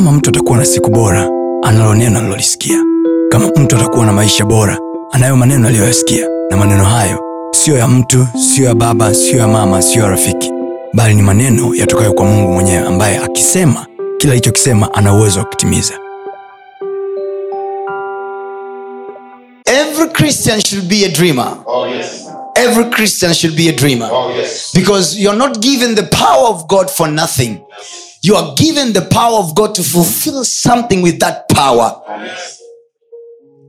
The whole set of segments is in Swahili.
kama mtu atakuwa na siku bora analo neno alilolisikia kama mtu atakuwa na maisha bora anayo maneno aliyoyasikia na maneno hayo siyo ya mtu siyo ya baba siyo ya mama siyo ya rafiki bali ni maneno yatokayo kwa mungu mwenyewe ambaye akisema kila alichokisema ana uwezo wa kutimiza Every Christian should be a dreamer. Oh, yes. Every Christian should be a dreamer. Oh, yes. Because you're not given the power of God for nothing. You are given the power of God to fulfill something with that power. Yes.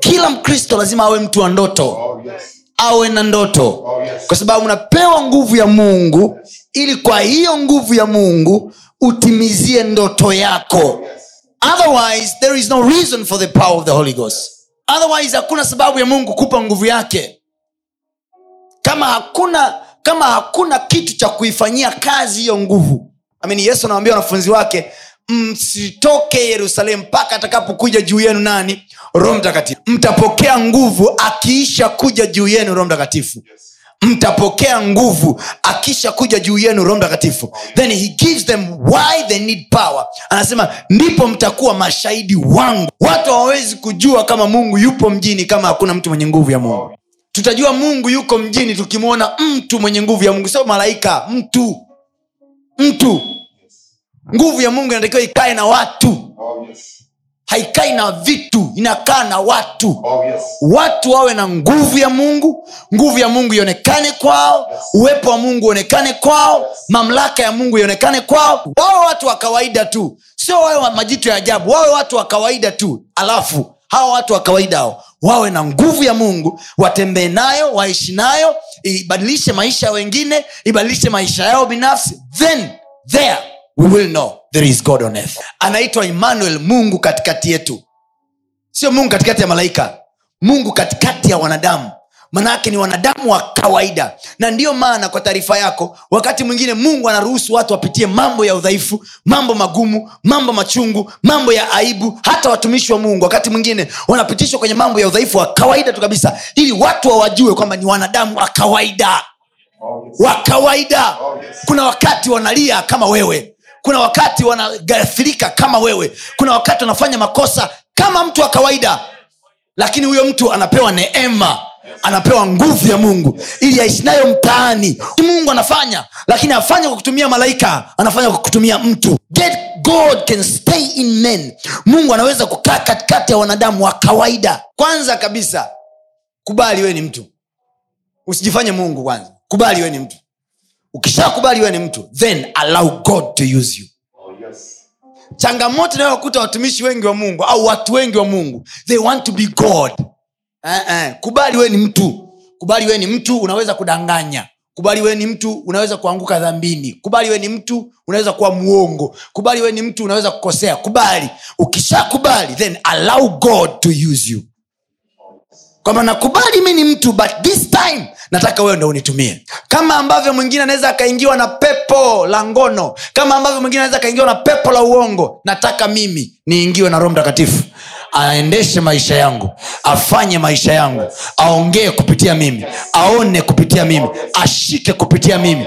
Kila Mkristo lazima awe mtu wa ndoto, Oh, yes. awe na ndoto, Oh, yes. kwa sababu unapewa nguvu ya Mungu ili kwa hiyo nguvu ya Mungu utimizie ndoto yako. Otherwise, there is no reason for the power of the Holy Ghost. Otherwise, hakuna sababu ya Mungu kupa nguvu yake kama hakuna kama hakuna kitu cha kuifanyia kazi hiyo nguvu I mean, yesu anawambia wanafunzi wake msitoke yerusalemu mpaka atakapokuja juu yenu nani? Roho mtakatifu. Mtapokea nguvu akiisha kuja juu yenu roho mtakatifu. Mtapokea nguvu akisha kuja juu yenu roho mtakatifu. Then he gives them why they need power. Anasema ndipo mtakuwa mashahidi wangu. Watu hawawezi kujua kama mungu yupo mjini kama hakuna mtu mwenye nguvu ya mungu. Tutajua mungu yuko mjini tukimwona mtu mwenye nguvu ya mungu. Sio malaika mtu mtu. Nguvu ya mungu inatakiwa ikae na watu. Oh, yes. haikai na vitu inakaa na watu. Oh, yes. watu wawe na nguvu ya mungu nguvu ya mungu ionekane kwao uwepo wa mungu uonekane kwao mamlaka ya mungu ionekane kwao. Wawe watu wa kawaida tu. Sio wawe wa majitu ya ajabu wawe watu wa kawaida tu. Alafu hawa watu wa kawaida hao wawe na nguvu ya mungu watembee nayo waishi nayo ibadilishe maisha ya wengine ibadilishe maisha yao binafsi. Then there we will know there is god on earth. Anaitwa emmanuel mungu katikati yetu. Sio mungu katikati ya malaika mungu katikati ya wanadamu manaake ni wanadamu wa kawaida. Na ndiyo maana kwa taarifa yako wakati mwingine mungu anaruhusu watu wapitie mambo ya udhaifu mambo magumu mambo machungu mambo ya aibu hata watumishi wa mungu. Wakati mwingine wanapitishwa kwenye mambo ya udhaifu wa kawaida tu kabisa ili watu wawajue kwamba ni wanadamu wa kawaida. Wa kawaida. Kuna wakati wanalia kama wewe. Kuna wakati wanagafirika kama wewe. Kuna wakati wanafanya makosa kama mtu wa kawaida. Lakini huyo mtu anapewa neema anapewa nguvu ya mungu ili aishi nayo mtaani. Mungu anafanya lakini afanye kwa kutumia malaika anafanya kwa kutumia mtu. Get god can stay in men. Mungu anaweza kukaa katikati ya wanadamu wa kawaida. Kwanza kabisa kubali wewe ni mtu. Usijifanye mungu kwanza. Kubali wewe ni mtu. Ukishakubali wewe ni mtu then allow god to use you. Oh, yes. changamoto inayowakuta watumishi wengi wa mungu au watu wengi wa mungu they want to be god eh, eh. kubali we ni mtu. Kubali wewe ni mtu unaweza kudanganya. Kubali wewe ni mtu unaweza kuanguka dhambini. Kubali wewe ni mtu unaweza kuwa muongo kubali wewe ni mtu unaweza kukosea. Kubali. Ukishakubali then allow god to use you. Kwamba nakubali mi ni mtu but this time nataka wewe ndo unitumie. Kama ambavyo mwingine anaweza akaingiwa na pepo la ngono. Kama ambavyo mwingine anaweza akaingiwa na pepo la uongo. Nataka mimi niingiwe na roho mtakatifu aendeshe maisha yangu afanye maisha yangu aongee kupitia mimi aone kupitia mimi ashike kupitia mimi.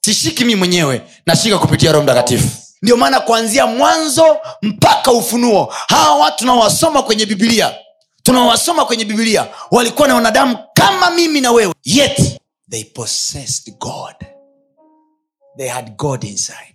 Sishiki mii mwenyewe nashika kupitia roho mtakatifu. Ndio maana kuanzia mwanzo mpaka ufunuo hawa watu tunaowasoma kwenye bibilia tunawasoma kwenye bibilia walikuwa na wanadamu kama mimi na wewe yet they possessed god. They had god inside